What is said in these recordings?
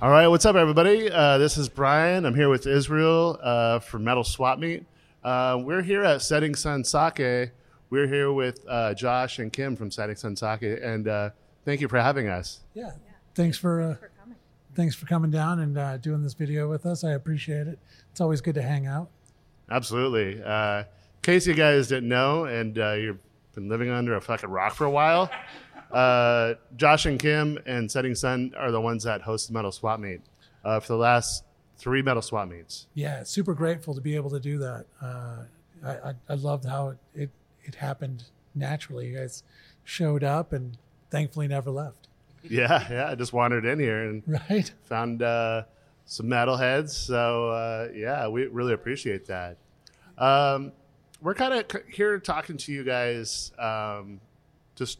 All right, what's up, everybody? Uh, this is Brian. I'm here with Israel uh, for Metal Swap Meet. Uh, we're here at Setting Sun Sake. We're here with uh, Josh and Kim from Setting Sun Sake, and uh, thank you for having us. Yeah. Thanks for uh, for coming. thanks for coming down and uh, doing this video with us. I appreciate it. It's always good to hang out. Absolutely. Uh, in case you guys didn't know, and uh, you've been living under a fucking rock for a while, uh, Josh and Kim and Setting Sun are the ones that host the Metal Swap Meet uh, for the last three Metal Swap Meets. Yeah, super grateful to be able to do that. Uh, I, I I loved how it, it it happened naturally. You guys showed up and thankfully never left. Yeah, yeah. I just wandered in here and Right. found uh, some metalheads. So uh, yeah, we really appreciate that. Um, we're kind of c- here talking to you guys um, just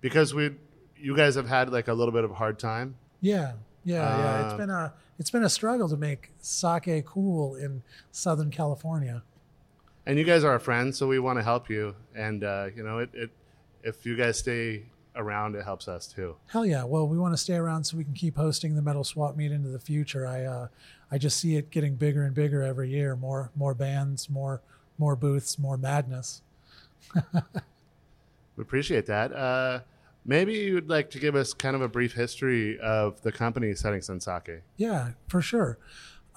because we, you guys have had like a little bit of a hard time. Yeah. Yeah, yeah. It's Uh, been a it's been a struggle to make sake cool in Southern California. and you guys are our friends, so we want to help you. And uh, you know, it, it if you guys stay around, it helps us too. Hell yeah! Well, we want to stay around so we can keep hosting the Metal Swap Meet into the future. I uh, I just see it getting bigger and bigger every year. More more bands, more more booths, more madness. We appreciate that. Uh, maybe you'd like to give us kind of a brief history of the company Setting Sun Sake. Yeah, for sure.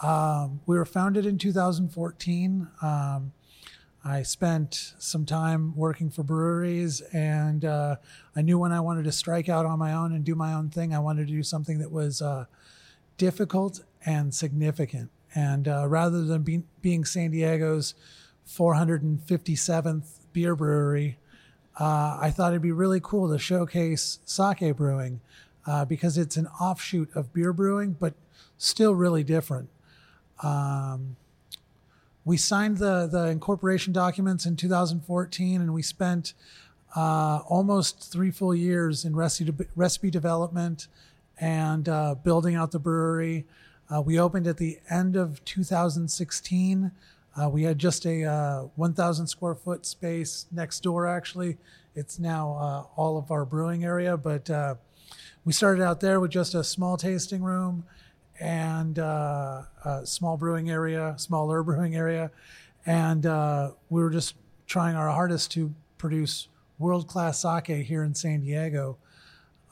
Um, we were founded in 2014. Um, I spent some time working for breweries, and uh, I knew when I wanted to strike out on my own and do my own thing, I wanted to do something that was uh, difficult and significant. And uh, rather than be, being San Diego's 457th beer brewery, uh, I thought it'd be really cool to showcase sake brewing uh, because it's an offshoot of beer brewing, but still really different. Um, we signed the the incorporation documents in 2014, and we spent uh, almost three full years in recipe, recipe development and uh, building out the brewery. Uh, we opened at the end of 2016. Uh, we had just a uh, 1,000 square foot space next door. Actually, it's now uh, all of our brewing area, but uh, we started out there with just a small tasting room and uh, a small brewing area, smaller brewing area, and uh, we were just trying our hardest to produce world class sake here in San Diego.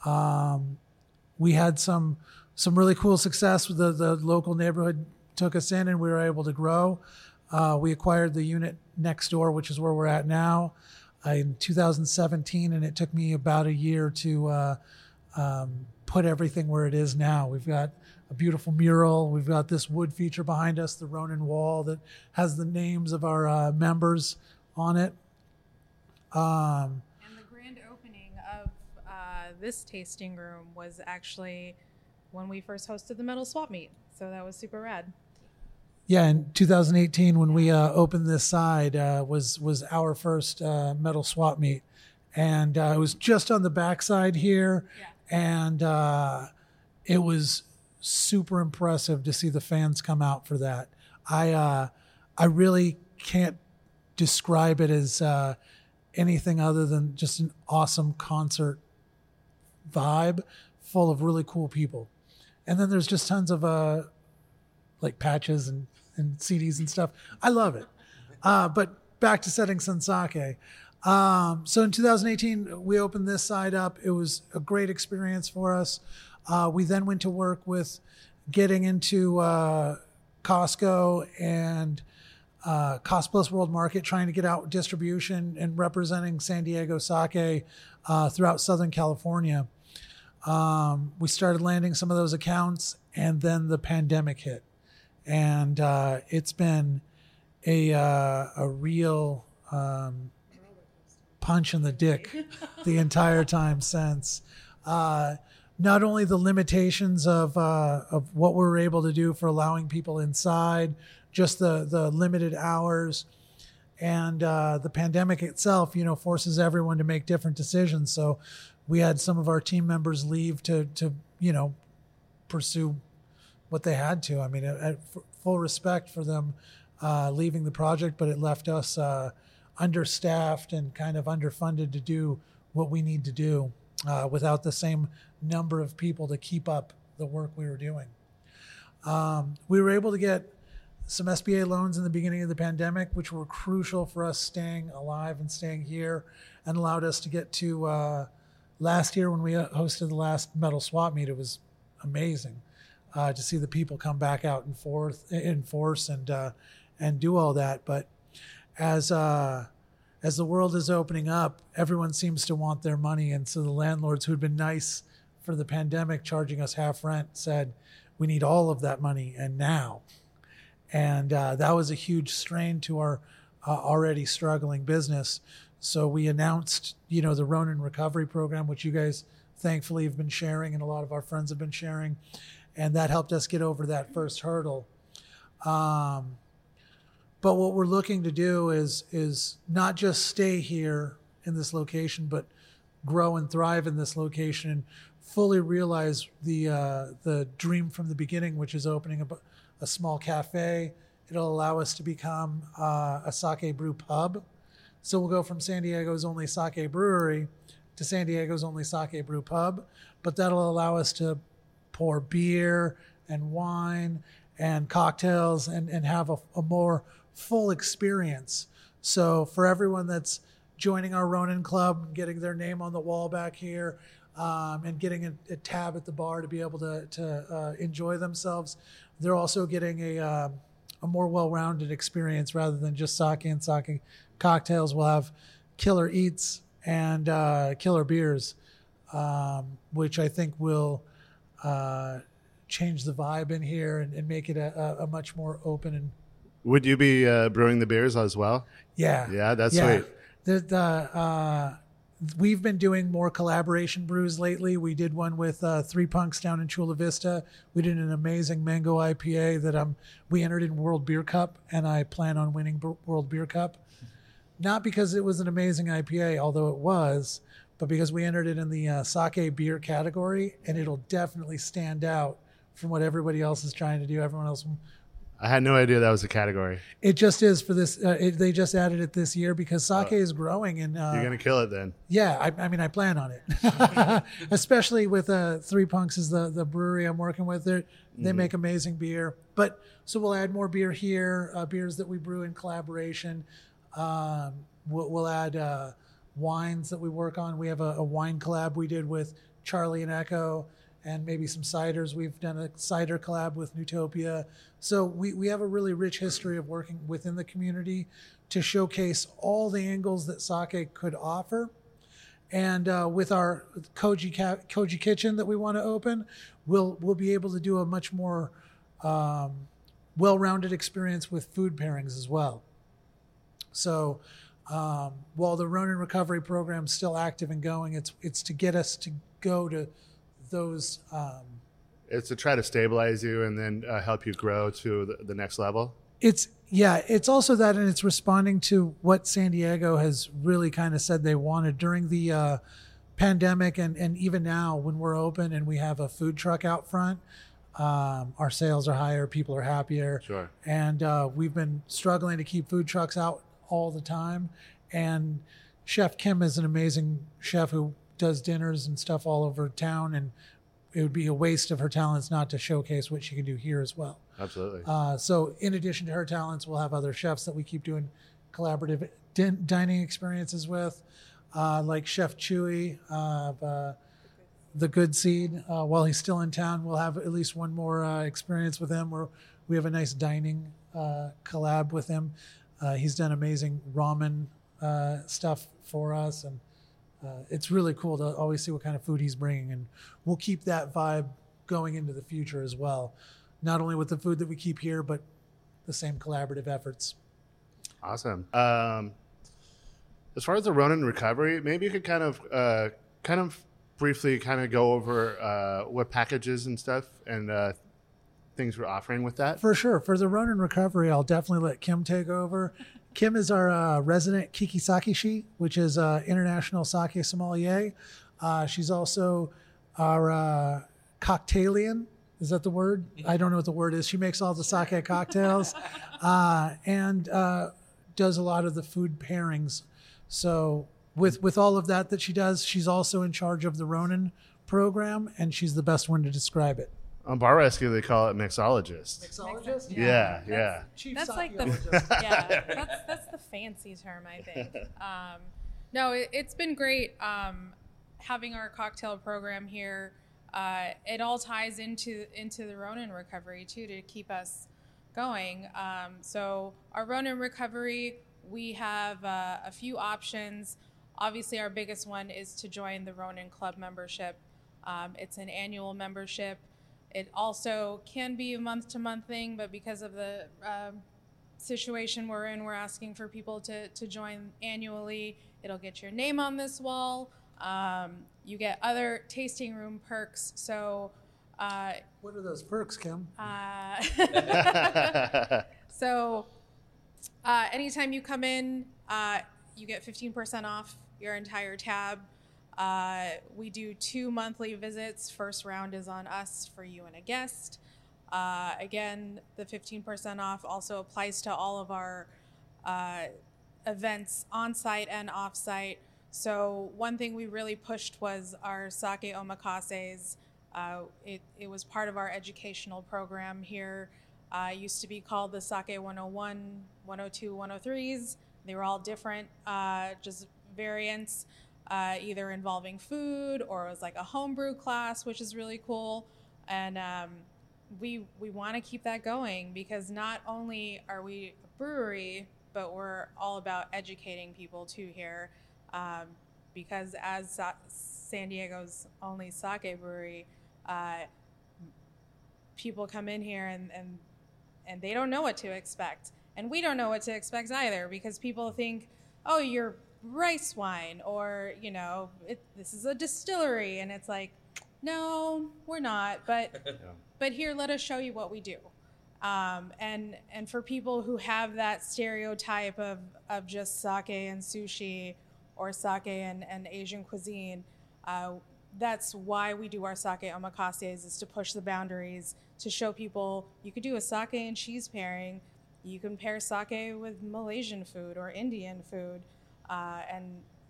Um, we had some some really cool success with the, the local neighborhood took us in and we were able to grow. Uh, we acquired the unit next door, which is where we're at now, uh, in 2017, and it took me about a year to uh, um, put everything where it is now. We've got a beautiful mural. We've got this wood feature behind us, the Ronin wall that has the names of our uh, members on it. Um, And the grand opening of uh, this tasting room was actually when we first hosted the Metal Swap Meet. So that was super rad. Yeah, in 2018, when we uh, opened this side, uh, was was our first uh, metal swap meet, and uh, it was just on the backside here, and uh, it was super impressive to see the fans come out for that. I uh, I really can't describe it as uh, anything other than just an awesome concert vibe, full of really cool people, and then there's just tons of uh, like patches and, and CDs and stuff. I love it. Uh, but back to setting Sun Sake. Um, so in 2018, we opened this side up. It was a great experience for us. Uh, we then went to work with getting into uh, Costco and uh, Cost Plus World Market, trying to get out distribution and representing San Diego sake uh, throughout Southern California. Um, we started landing some of those accounts, and then the pandemic hit and uh, it's been a uh, a real um, punch in the dick the entire time since. Uh, not only the limitations of uh, of what we're able to do for allowing people inside, just the the limited hours, and uh, the pandemic itself, you know, forces everyone to make different decisions. So we had some of our team members leave to to you know pursue what they had to. I mean, at f- full respect for them uh, leaving the project, but it left us uh, understaffed and kind of underfunded to do what we need to do uh, without the same number of people to keep up the work we were doing. Um, we were able to get some SBA loans in the beginning of the pandemic, which were crucial for us staying alive and staying here, and allowed us to get to uh, last year when we uh, hosted the last metal swap meet. It was amazing uh, to see the people come back out in forth in force and uh, and do all that. But as uh, as the world is opening up, everyone seems to want their money, and so the landlords who had been nice for the pandemic, charging us half rent, said, "We need all of that money, and now." And uh, that was a huge strain to our uh, already struggling business. So we announced, you know, the Ronin Recovery Program, which you guys thankfully have been sharing, and a lot of our friends have been sharing, and that helped us get over that first hurdle. Um, but what we're looking to do is is not just stay here in this location, but grow and thrive in this location and fully realize the uh, the dream from the beginning, which is opening a, a small cafe. It'll allow us to become uh, a sake brew pub. So we'll go from San Diego's only sake brewery to San Diego's only sake brew pub, but that'll allow us to pour beer and wine and cocktails and, and have a, a more full experience. So for everyone that's joining our Ronin Club, getting their name on the wall back here, um, and getting a, a, tab at the bar to be able to, to uh, enjoy themselves, they're also getting a, uh, a more well-rounded experience rather than just sake and sake cocktails. We'll have killer eats and uh, killer beers, um, which I think will uh, change the vibe in here and, and make it a, a, much more open and would you be uh, brewing the beers as well? Yeah. Yeah, that's yeah. sweet. The, the, uh, we've been doing more collaboration brews lately. We did one with uh, Three Punks down in Chula Vista. We did an amazing mango IPA that um, we entered in World Beer Cup, and I plan on winning World Beer Cup. Not because it was an amazing IPA, although it was, but because we entered it in the uh, sake beer category, and it'll definitely stand out from what everybody else is trying to do. Everyone else I had no idea that was a category. It just is for this. Uh, it, they just added it this year because sake oh. is growing, and uh, you're gonna kill it then. Yeah, I, I mean, I plan on it, especially with uh, Three Punks is the the brewery I'm working with. They they mm. make amazing beer, but so we'll add more beer here, uh, beers that we brew in collaboration. Um, we'll, we'll, add uh, wines that we work on. We have a, a wine collab we did with Charlie and Echo and maybe some ciders. We've done a cider collab with Newtopia. So we, we have a really rich history of working within the community to showcase all the angles that sake could offer. And uh, with our Koji, Koji Kitchen that we want to open, we'll, we'll be able to do a much more um, well rounded experience with food pairings as well. So um, while the Ronin Recovery Program is still active and going, it's, it's to get us to go to those. Um, it's to try to stabilize you and then uh, help you grow to the, the next level. It's yeah, it's also that, and it's responding to what San Diego has really kind of said they wanted during the uh, pandemic, and and even now when we're open and we have a food truck out front. Um, our sales are higher, people are happier, sure. and uh, we've been struggling to keep food trucks out all the time. And Chef Kim is an amazing chef who does dinners and stuff all over town, and it would be a waste of her talents not to showcase what she can do here as well. Absolutely. Uh, so, in addition to her talents, we'll have other chefs that we keep doing collaborative din- dining experiences with, uh, like Chef Chewy of uh, the Good Seed. Uh, while he's still in town, we'll have at least one more uh, experience with him where we have a nice dining uh, collab with him. He's done amazing ramen stuff for us and uh, it's really cool to always see what kind of food he's bringing, and we'll keep that vibe going into the future as well. Not only with the food that we keep here, but the same collaborative efforts. Awesome. Um, as far as the Ronin recovery, maybe you could kind of, uh, kind of briefly, kind of go over uh, what packages and stuff and uh, things we're offering with that. For sure. For the Ronin recovery, I'll definitely let Kim take over Kim is our uh, resident Kikisakishi, which is uh, international sake sommelier. Uh, she's also our uh, cocktailian. Is that the word? I don't know what the word is. She makes all the sake cocktails uh, and uh, does a lot of the food pairings. So with with all of that that she does, she's also in charge of the Ronin program, and she's the best one to describe it. On bar rescue, they call it mixologist. Mixologist? Yeah, yeah. Chief That's like the yeah. That's that's the fancy term, I think. Um, no, it, it's been great um, having our cocktail program here. Uh, it all ties into into the Ronin recovery too to keep us going. Um, so our Ronin recovery, we have uh, a few options. Obviously, our biggest one is to join the Ronin Club membership. Um, it's an annual membership. It also can be a month to month thing, but because of the um, situation we're in, we're asking for people to, to join annually. It'll get your name on this wall. Um, you get other tasting room perks. So, uh, What are those perks, Kim? uh, so, uh, anytime you come in, uh, you get 15% off your entire tab. Uh, we do two monthly visits. First round is on us for you and a guest. Uh, again, the 15% off also applies to all of our uh, events on site and off site. So, one thing we really pushed was our sake omakases. Uh, it, it was part of our educational program here. Uh, used to be called the Sake 101, 102, 103s. They were all different, uh, just variants, uh, either involving food or it was like a homebrew class, which is really cool. And um, we we want to keep that going because not only are we a brewery, but we're all about educating people too here. Um, because as Sa- San Diego's only sake brewery, uh, people come in here and, and and they don't know what to expect, and we don't know what to expect either because people think, oh, you're rice wine, or you know, it, this is a distillery, and it's like, no, we're not, but but here let us show you what we do. Um, and and for people who have that stereotype of of just sake and sushi or sake and, and asian cuisine uh, that's why we do our sake omakases is to push the boundaries to show people you could do a sake and cheese pairing. You can pair sake with malaysian food or indian food uh, and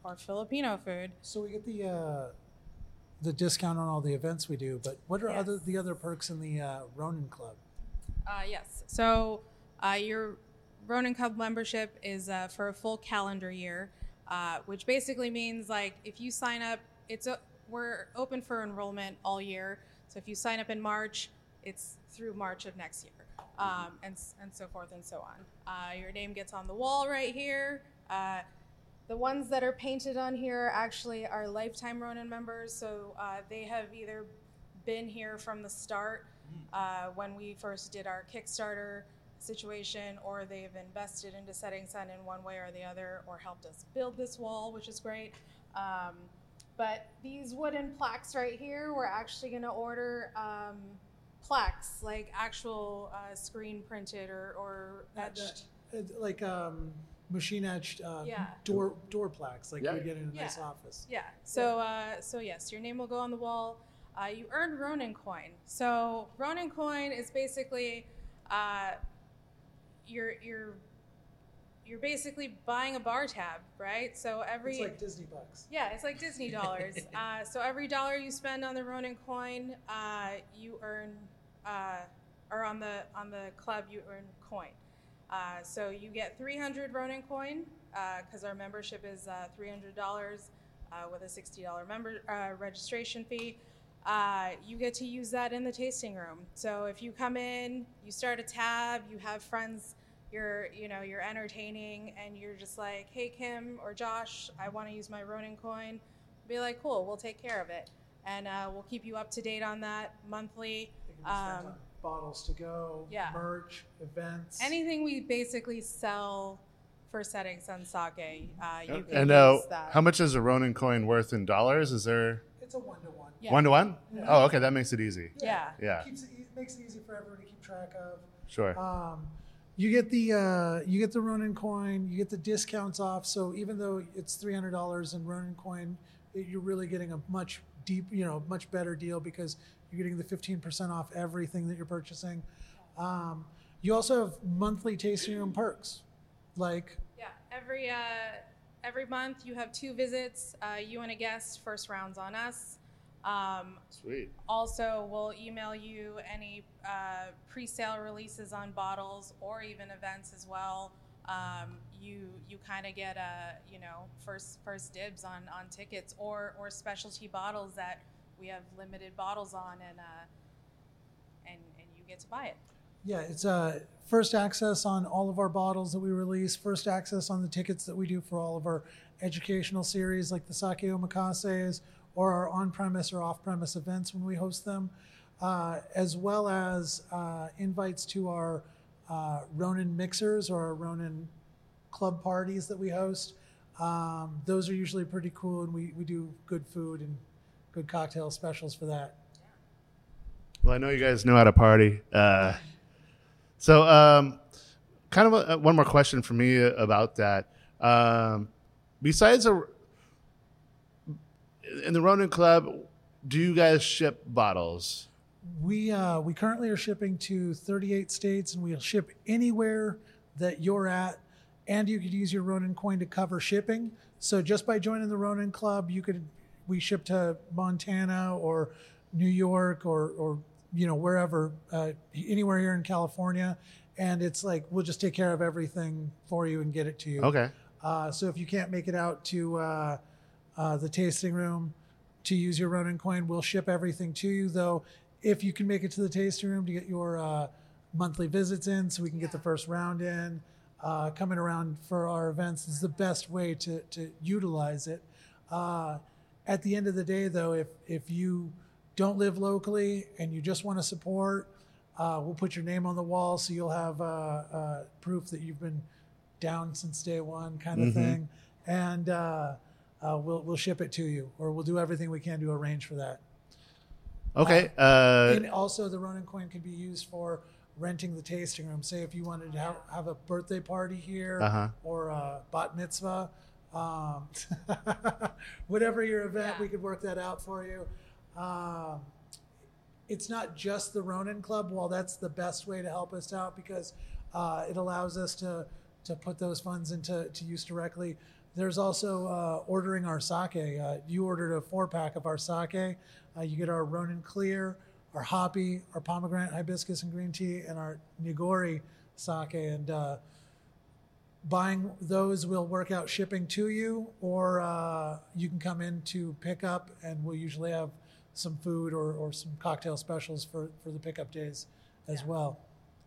or filipino food So we get the uh, the discount on all the events we do, but what are Yes. other the other perks in the uh, Ronin Club? Uh, yes. So uh, your Ronin Club membership is uh, for a full calendar year, uh, which basically means like if you sign up, it's a, we're open for enrollment all year. So if you sign up in March, it's through March of next year, um, and and so forth and so on. Uh, your name gets on the wall right here. The ones that are painted on here actually are lifetime Ronin members, so uh, they have either been here from the start uh, when we first did our Kickstarter situation, or they've invested into Setting Sun in one way or the other, or helped us build this wall, which is great. Um, but these wooden plaques right here, we're actually going to order um, plaques, like actual uh, screen printed or, or etched. Like um, machine etched uh, Yeah. door door plaques, like Yeah. you get in a nice office. Yeah. So, uh, so yes, your name will go on the wall. Uh, you earn Ronin coin. So Ronin coin is basically uh, you're you're you're basically buying a bar tab, right? So every It's like Disney bucks. yeah, it's like Disney dollars. uh, so every dollar you spend on the Ronin coin, uh, you earn, uh, or on the on the club you earn coin. Uh, so you get 300 Ronin coin because our membership is uh, $300 uh, with a $60 member uh, registration fee. Uh, you get to use that in the tasting room. So if you come in, you start a tab, you have friends, you're you know you're entertaining, and you're just like, hey Kim or Josh, I want to use my Ronin coin. Be like, cool, we'll take care of it, and uh, we'll keep you up to date on that monthly. They can be spent Um, bottles to go, yeah. merch, events. Anything we basically sell for setting sun sake, uh, you can and uh, use that. how much is a Ronin coin worth in dollars? Is there It's a one to one. One to one? Yeah. Oh, okay, that makes it easy. Yeah. Yeah, Keeps it, e- makes it easy for everyone to keep track of. sure. Um, you get the uh, you get the Ronin coin, you get the discounts off. So even though it's three hundred dollars in Ronin coin, it, you're really getting a much deep, you know, much better deal because you're getting the fifteen percent off everything that you're purchasing. Um, you also have monthly tasting room perks, like Yeah, every uh, every month you have two visits. Uh, you and a guest. First rounds on us. Um, Sweet. also, we'll email you any uh, pre-sale releases on bottles or even events as well. Um, you you kind of get a you know first first dibs on on tickets or or specialty bottles that we have limited bottles on and uh, and and you get to buy it. Yeah, it's uh, first access on all of our bottles that we release, first access on the tickets that we do for all of our educational series like the Sake Omakases or our on premise or off premise events when we host them, uh, as well as uh, invites to our uh, Ronin mixers or our Ronin club parties that we host. Um, those are usually pretty cool, and we, we do good food and good cocktail specials for that. Well, I know you guys know how to party. Uh, so, um, kind of a, one more question for me about that. Um, besides a, in the Ronin Club, do you guys ship bottles? We uh, we currently are shipping to 38 states, and we'll ship anywhere that you're at. And you could use your Ronin coin to cover shipping. So just by joining the Ronin Club, you could we ship to Montana or New York or or you know wherever uh, anywhere here in California, and it's like we'll just take care of everything for you and get it to you. Okay. Uh, so if you can't make it out to uh, uh, the tasting room to use your Ronin coin, we'll ship everything to you. Though, if you can make it to the tasting room to get your uh, monthly visits in, so we can get the first round in, uh, coming around for our events is the best way to to utilize it. Uh, at the end of the day, though, if if you don't live locally and you just want to support, uh, we'll put your name on the wall so you'll have uh, uh, proof that you've been down since day one, kind of Mhm. thing. And uh, uh, we'll we'll ship it to you, or we'll do everything we can to arrange for that. Okay. Uh, and also, the Ronin coin can be used for renting the tasting room. Say if you wanted to have, have a birthday party here Uh-huh. or a bat mitzvah, um, whatever your event, Yeah. we could work that out for you. Um, it's not just the Ronin Club. While that's the best way to help us out because uh, it allows us to to put those funds into to use directly. There's also uh, ordering our sake. Uh, you ordered a four pack of our sake. Uh, you get our Ronin Clear, our Hoppy, our pomegranate hibiscus and green tea, and our Nigori sake. And uh, buying those will work out shipping to you, or uh, you can come in to pick up, and we'll usually have some food or, or some cocktail specials for, for the pickup days as Yeah. well.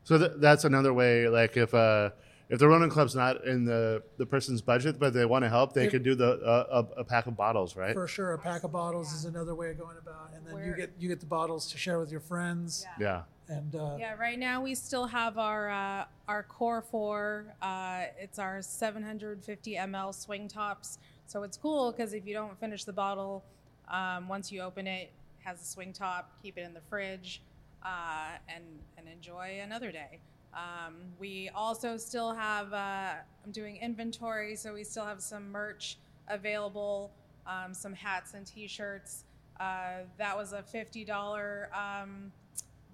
so th- that's another way. Like if uh, if the Ronin Club's not in the, the person's budget, but they want to help, they If- could do the uh, a, a pack of bottles, right? For sure, a pack of bottles is another way of going about, and then you get you get the bottles to share with your friends, Yeah. and uh, Yeah, right now we still have our uh, our core four. Uh, it's our 750 ml swing tops. So it's cool because if you don't finish the bottle, um, once you open it, it has a swing top. Keep it in the fridge, uh, and and enjoy another day. Um, we also still have. Uh, I'm doing inventory, so we still have some merch available. Um, some hats and T-shirts. Uh, that was a fifty dollar. Um,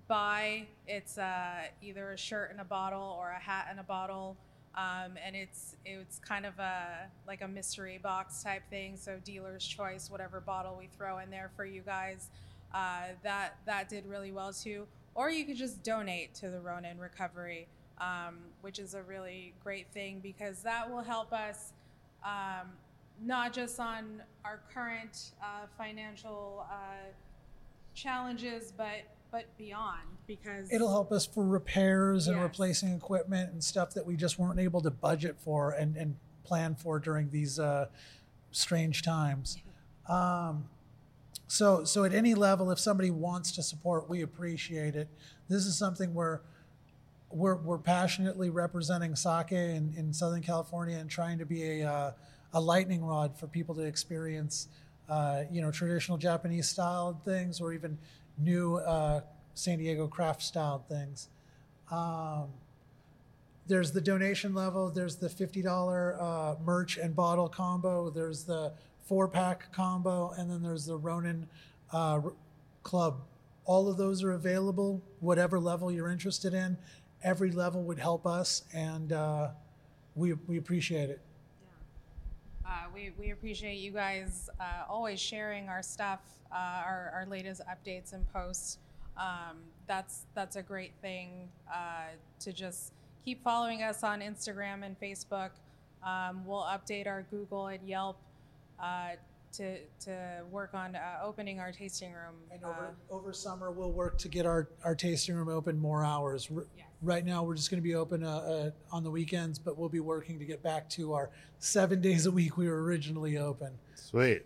buy. It's uh, either a shirt in a bottle or a hat in a bottle, um, and it's it's kind of a like a mystery box type thing. So dealer's choice, whatever bottle we throw in there for you guys. Uh, that that did really well too. Or you could just donate to the Ronin Recovery, um, which is a really great thing because that will help us um, not just on our current uh, financial uh, challenges, but but beyond because it'll help us for repairs and Yes. replacing equipment and stuff that we just weren't able to budget for and, and plan for during these uh, strange times. Um, so, so at any level, if somebody wants to support, we appreciate it. This is something where we're, we're passionately representing sake in, in Southern California and trying to be a, uh, a lightning rod for people to experience, uh, you know, traditional Japanese styled things or even new uh, San Diego craft styled things. Um, there's the donation level. There's the fifty dollar uh, merch and bottle combo. There's the four pack combo, and then there's the Ronin uh, Club. All of those are available. Whatever level you're interested in, every level would help us, and uh, we we appreciate it. Uh, we, we appreciate you guys uh, always sharing our stuff, uh, our, our latest updates and posts. Um, that's that's a great thing uh, to just keep following us on Instagram and Facebook. Um, we'll update our Google and Yelp uh, to to work on uh, opening our tasting room. And over, Uh, over summer, we'll work to get our, our tasting room open more hours. R- Yes. Right now, we're just going to be open uh, uh, on the weekends, but we'll be working to get back to our seven days a week we were originally open. Sweet.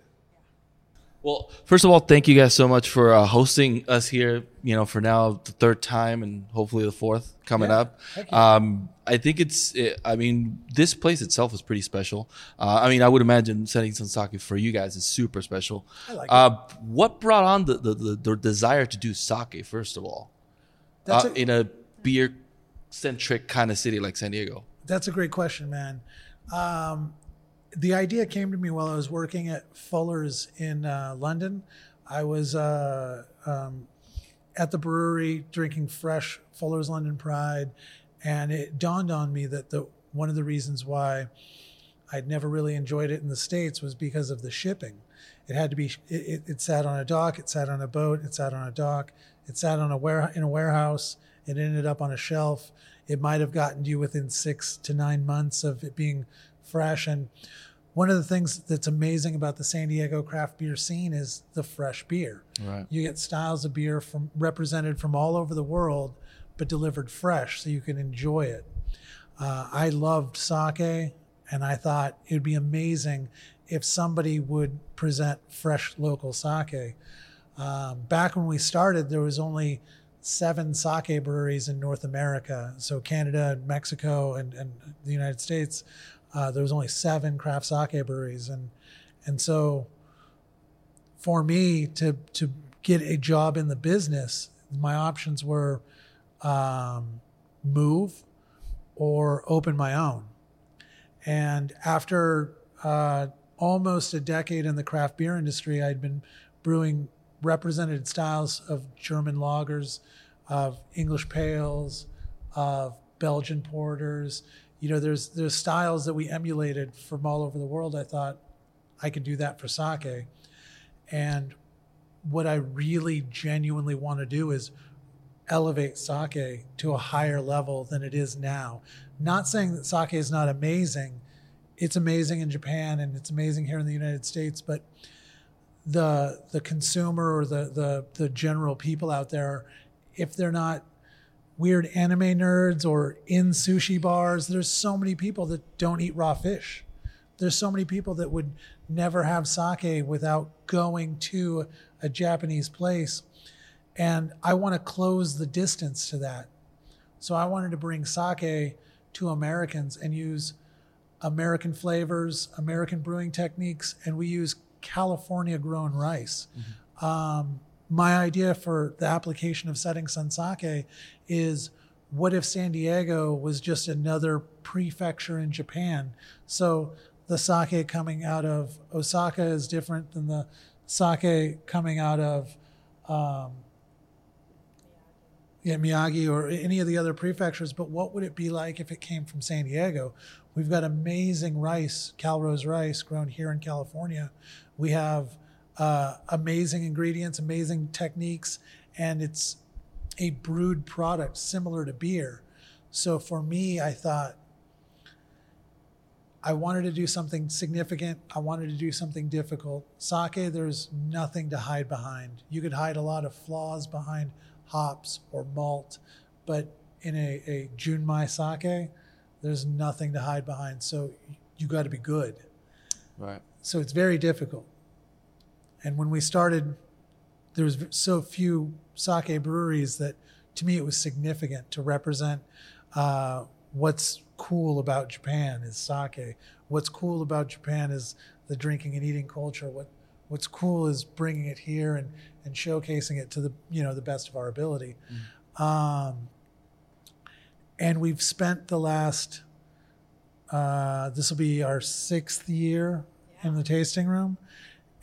Well, first of all, thank you guys so much for uh, hosting us here. You know, for now the third time and hopefully the fourth coming Yeah, up. Um, I think it's. It, I mean, this place itself is pretty special. Uh, I mean, I would imagine setting sun sake for you guys is super special. I like uh, What brought on the, the, the, the desire to do sake? First of all, That's uh, a- in a beer centric kind of city like San Diego. That's a great question, man. Um, the idea came to me while I was working at Fuller's in uh, London. I was uh, um, at the brewery drinking fresh Fuller's London Pride, and it dawned on me that the one of the reasons why I'd never really enjoyed it in the states was because of the shipping. It had to be. It, it, sat on a dock. It sat on a boat. It sat on a dock. It sat on a ware in a warehouse. It ended up on a shelf. It might have gotten to you within six to nine months of it being fresh. And one of the things that's amazing about the San Diego craft beer scene is the fresh beer. Right. You get styles of beer from represented from all over the world, but delivered fresh, so you can enjoy it. Uh, I loved sake, and I thought it would be amazing if somebody would present fresh local sake. Um, back when we started, there was only seven sake breweries in North America. So Canada, Mexico, and, and the United States. Uh, there was only seven craft sake breweries, and and so for me to to get a job in the business, my options were um, move or open my own. And after uh, almost a decade in the craft beer industry, I'd been brewing represented styles of German lagers, of English pales, of Belgian porters. You know, there's there's styles that we emulated from all over the world. I thought I could do that for sake. And what I really genuinely want to do is elevate sake to a higher level than it is now. Not saying that sake is not amazing. It's amazing in Japan and it's amazing here in the United States, but the the consumer or the the the general people out there, if they're not weird anime nerds or in sushi bars, there's so many people that don't eat raw fish. There's so many people that would never have sake without going to a Japanese place. And I want to close the distance to that. So I wanted to bring sake to Americans and use American flavors, American brewing techniques, and we use California grown rice. Um, my idea for the application of setting sun sake is what if San Diego was just another prefecture in Japan? So the sake coming out of Osaka is different than the sake coming out of um, yeah, Miyagi or any of the other prefectures, but what would it be like if it came from San Diego? We've got amazing rice, Calrose rice, grown here in California. We have uh, amazing ingredients, amazing techniques, and it's a brewed product similar to beer. So for me, I thought I wanted to do something significant. I wanted to do something difficult. Sake, there's nothing to hide behind. You could hide a lot of flaws behind hops or malt, but in a, a Junmai sake, there's nothing to hide behind. So you got to be good. Right. So it's very difficult. And when we started, there was so few sake breweries that to me it was significant to represent uh, what's cool about Japan is sake. What's cool about Japan is the drinking and eating culture. What what's cool is bringing it here and, and showcasing it to the you know the best of our ability. Um, and we've spent the last uh, this will be our sixth year in the tasting room,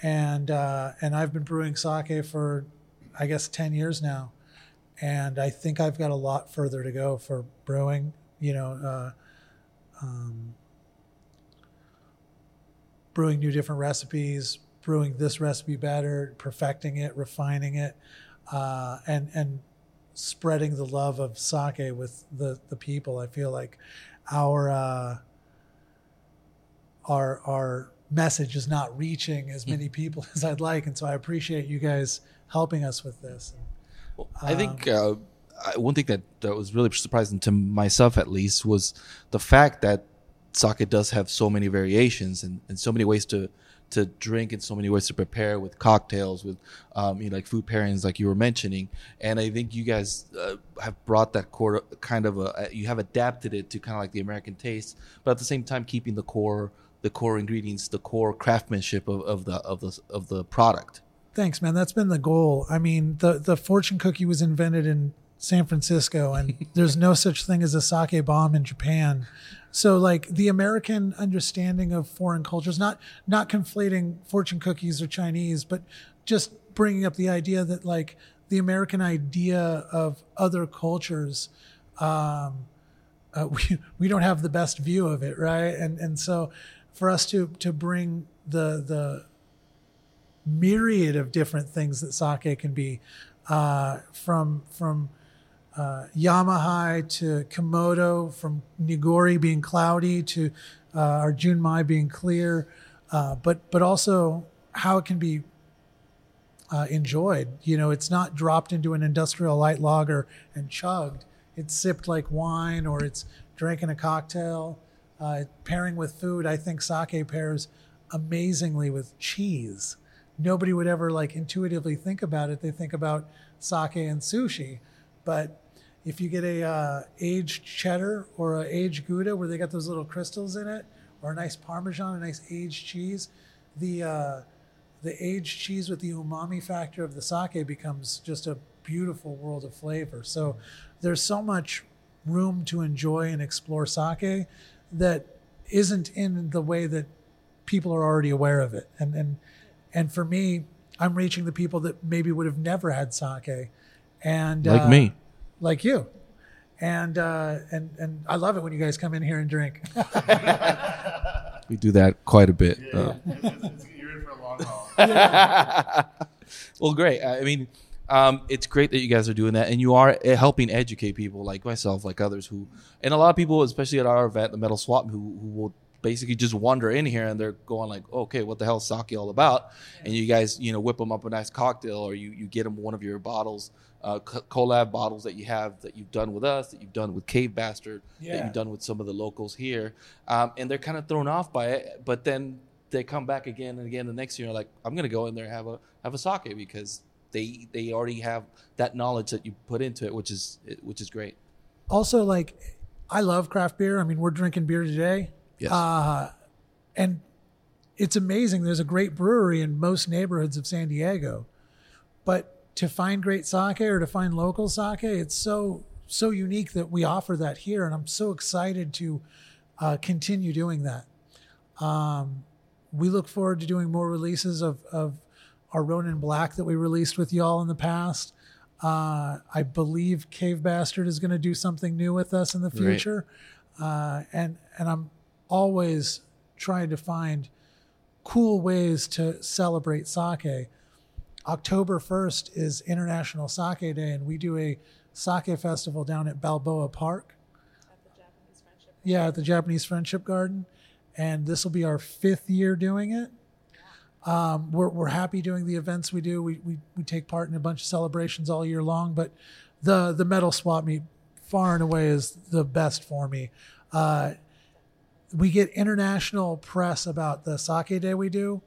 and uh, and I've been brewing sake for I guess ten years now, and I think I've got a lot further to go for brewing. You know, uh, um, brewing new different recipes, brewing this recipe better, perfecting it, refining it, uh, and and spreading the love of sake with the the people. I feel like our uh, our our message is not reaching as many people as I'd like, and so I appreciate you guys helping us with this. Well, I think uh, one thing that, that was really surprising to myself, at least, was the fact that sake does have so many variations and, and so many ways to to drink and so many ways to prepare with cocktails, with um, you know, like food pairings, like you were mentioning. And I think you guys uh, have brought that core kind of a you have adapted it to kind of like the American taste, but at the same time keeping the core the core ingredients, the core craftsmanship of, of the of the of the product. Thanks, man. That's been the goal. I mean, the the fortune cookie was invented in San Francisco, and there's no such thing as a sake bomb in Japan. So, like the American understanding of foreign cultures, not not conflating fortune cookies or Chinese, but just bringing up the idea that like the American idea of other cultures um, uh, we we don't have the best view of it, right? And and so for us to to bring the the myriad of different things that sake can be, uh, from from uh, Yamahai to Kimoto, from Nigori being cloudy to uh, our Junmai being clear, uh, but but also how it can be uh, enjoyed. You know, it's not dropped into an industrial light lager and chugged. It's sipped like wine or it's drank in a cocktail. Uh, pairing with food, I think sake pairs amazingly with cheese. Nobody would ever like intuitively think about it. They think about sake and sushi, but if you get a uh, aged cheddar or a aged gouda where they got those little crystals in it, or a nice parmesan, a nice aged cheese, the uh, the aged cheese with the umami factor of the sake becomes just a beautiful world of flavor. So there's so much room to enjoy and explore sake that isn't in the way that people are already aware of it. And and and for me, I'm reaching the people that maybe would have never had sake, and Like uh, me. like you. And uh, and and I love it when you guys come in here and drink. We do that quite a bit. Uh, You're in for a long haul. well, great. I mean, um, it's great that you guys are doing that, and you are uh, helping educate people like myself, like others who, and a lot of people, especially at our event, the Metal Swap, who who will basically just wander in here and they're going like, okay, what the hell is sake all about? And you guys, you know, whip them up a nice cocktail, or you you get them one of your bottles, uh, co- collab bottles that you have that you've done with us, that you've done with Cave Bastard, that you've done with some of the locals here, um, and they're kind of thrown off by it, but then they come back again and again the next year like i'm gonna go in there and have a have a sake because they they already have that knowledge that you put into it which is which is great also like I love craft beer. I mean, we're drinking beer today. Yes. Uh, and it's amazing. There's a great brewery in most neighborhoods of San Diego. But to find great sake or to find local sake, it's so so unique that we offer that here and I'm so excited to uh, continue doing that. Um, we look forward to doing more releases of, of our Ronin Black that we released with y'all in the past. Uh, I believe Cave Bastard is going to do something new with us in the Right. future, uh, and and I'm always trying to find cool ways to celebrate sake. October 1st is International Sake Day, and we do a sake festival down at Balboa Park. Yeah, at the Japanese Friendship Garden. And this will be our fifth year doing it. Um, we're, we're happy doing the events we do. We, we, we take part in a bunch of celebrations all year long, but the, the metal swap meet far and away is the best for me. Uh, we get international press about the sake day we do.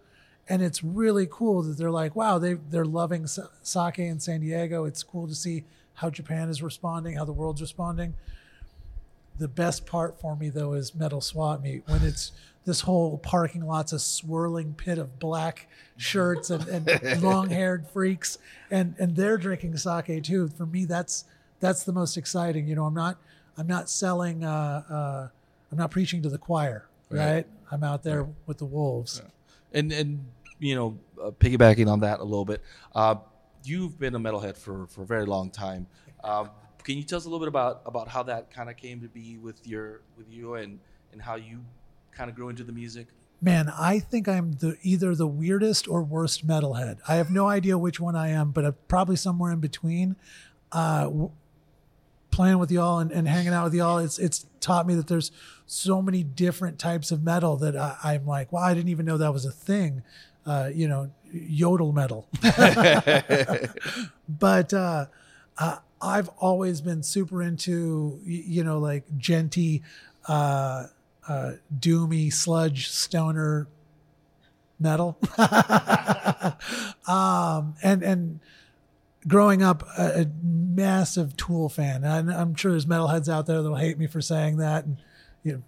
And it's really cool that they're like, wow, they, they're loving sa- sake in San Diego. It's cool to see how Japan is responding, how the world's responding. The best part for me though is metal swap meet when it's this whole parking lot's a swirling pit of black shirts and, and long haired freaks and and they're drinking sake too. For me that's that's the most exciting. You know, I'm not I'm not selling uh, uh, I'm not preaching to the choir, right? Right. I'm out there with the wolves. and and you know uh, piggybacking on that a little bit uh, you've been a metalhead for for a very long time uh, can you tell us a little bit about about how that kind of came to be with your with you and and how you kind of grew into the music Man, I think I'm the either the weirdest or worst metalhead. I have no idea which one I am, but I'm probably somewhere in between. Uh, w- playing with y'all and, and hanging out with y'all, it's it's taught me that there's so many different types of metal that I, I'm like, well, I didn't even know that was a thing. Uh, you know, yodel metal. but uh, uh, I've always been super into you know like djenty, uh, uh, doomy sludge stoner metal. um, and and growing up a, a massive Tool fan. And I'm sure there's metalheads out there that'll hate me for saying that, and you know,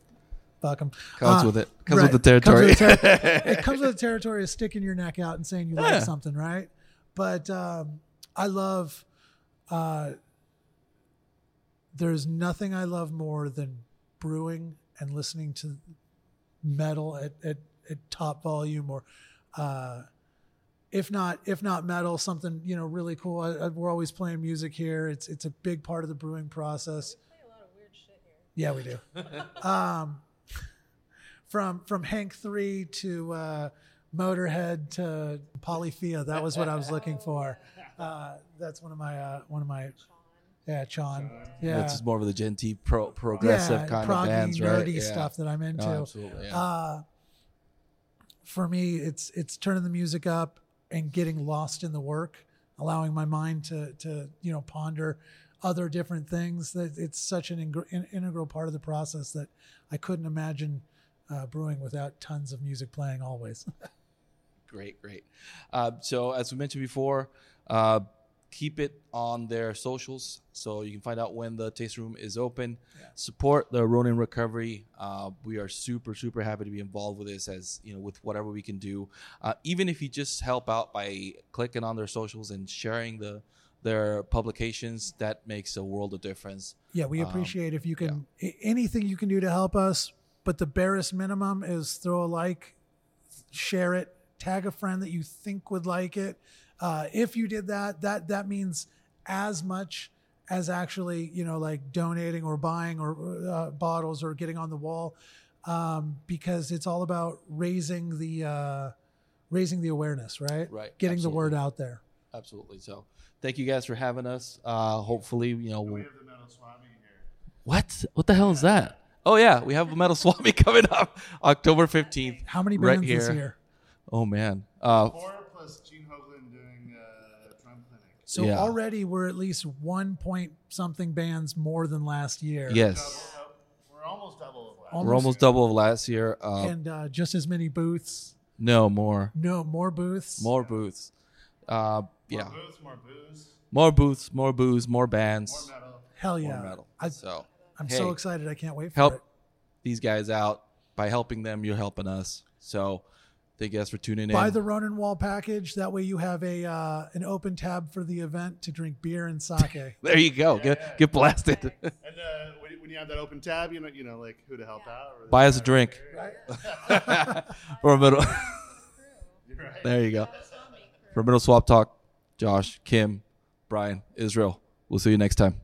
fuck them. Comes with it. Comes with the territory. Comes with the ter- it comes with the territory of sticking your neck out and saying you like something, right? But um, I love. Uh, there's nothing I love more than brewing and listening to metal at, at, at top volume or uh, if not if not metal something you know really cool. I, I, we're always playing music here. It's it's a big part of the brewing process. Yeah we do. Um, from from hank 3 to uh, motorhead to polyphia that was what i was looking for. Uh, that's one of my uh, one of my yeah Chon. yeah Which is more of the djenty pro progressive yeah, kind proggy, of bands, right? nerdy Yeah. stuff that i'm into No, absolutely. Yeah. uh, for me, it's it's turning the music up and getting lost in the work, allowing my mind to to you know ponder other different things. That it's such an ingr- in, integral part of the process that I couldn't imagine uh, brewing without tons of music playing always. Great, great. Uh, so as we mentioned before, uh, keep it on their socials so you can find out when the taste room is open. Support the Ronin Recovery. Uh, we are super, super happy to be involved with this, as you know, with whatever we can do. Uh, even if you just help out by clicking on their socials and sharing the their publications, that makes a world of difference. yeah, we Um, appreciate if you can a- anything you can do to help us. But the barest minimum is throw a like, share it, tag a friend that you think would like it. Uh, if you did that, that that means as much as actually you know like donating or buying or uh, bottles or getting on the wall, um, because it's all about raising the uh, raising the awareness, right? Right, Getting the word out there. Absolutely. So, thank you guys for having us. Uh, hopefully, you know. We have the metal swami here. What? What the hell is that? Oh yeah, we have a Metal Swami coming up October fifteenth. How many Right bands this here. year? Oh man. Uh, Four plus Gene Hoglan doing uh, drum clinic. So Yeah. already we're at least one point something bands more than last year. yes, we're almost double of last. Almost- we're almost double of last year. Uh, and uh, just as many booths. no more, No more booths. more booths. Uh, yeah, More booths, more booze, more booths, more booze, more bands, more metal. Hell more yeah! metal. I, so I'm hey, so excited. I can't wait for help it. these guys out by helping them. You're helping us. So thank you guys for tuning in. Buy the Ronin Wall package. That way you have a uh, an open tab for the event to drink beer and sake. there you go. Get get blasted. And uh, when, when you have that open tab, you know, you know, like who to help out. Or Buy us a drink for a middle. Right. There you go. For Middle Swap Talk, Josh, Kim, Brian, Israel. We'll see you next time.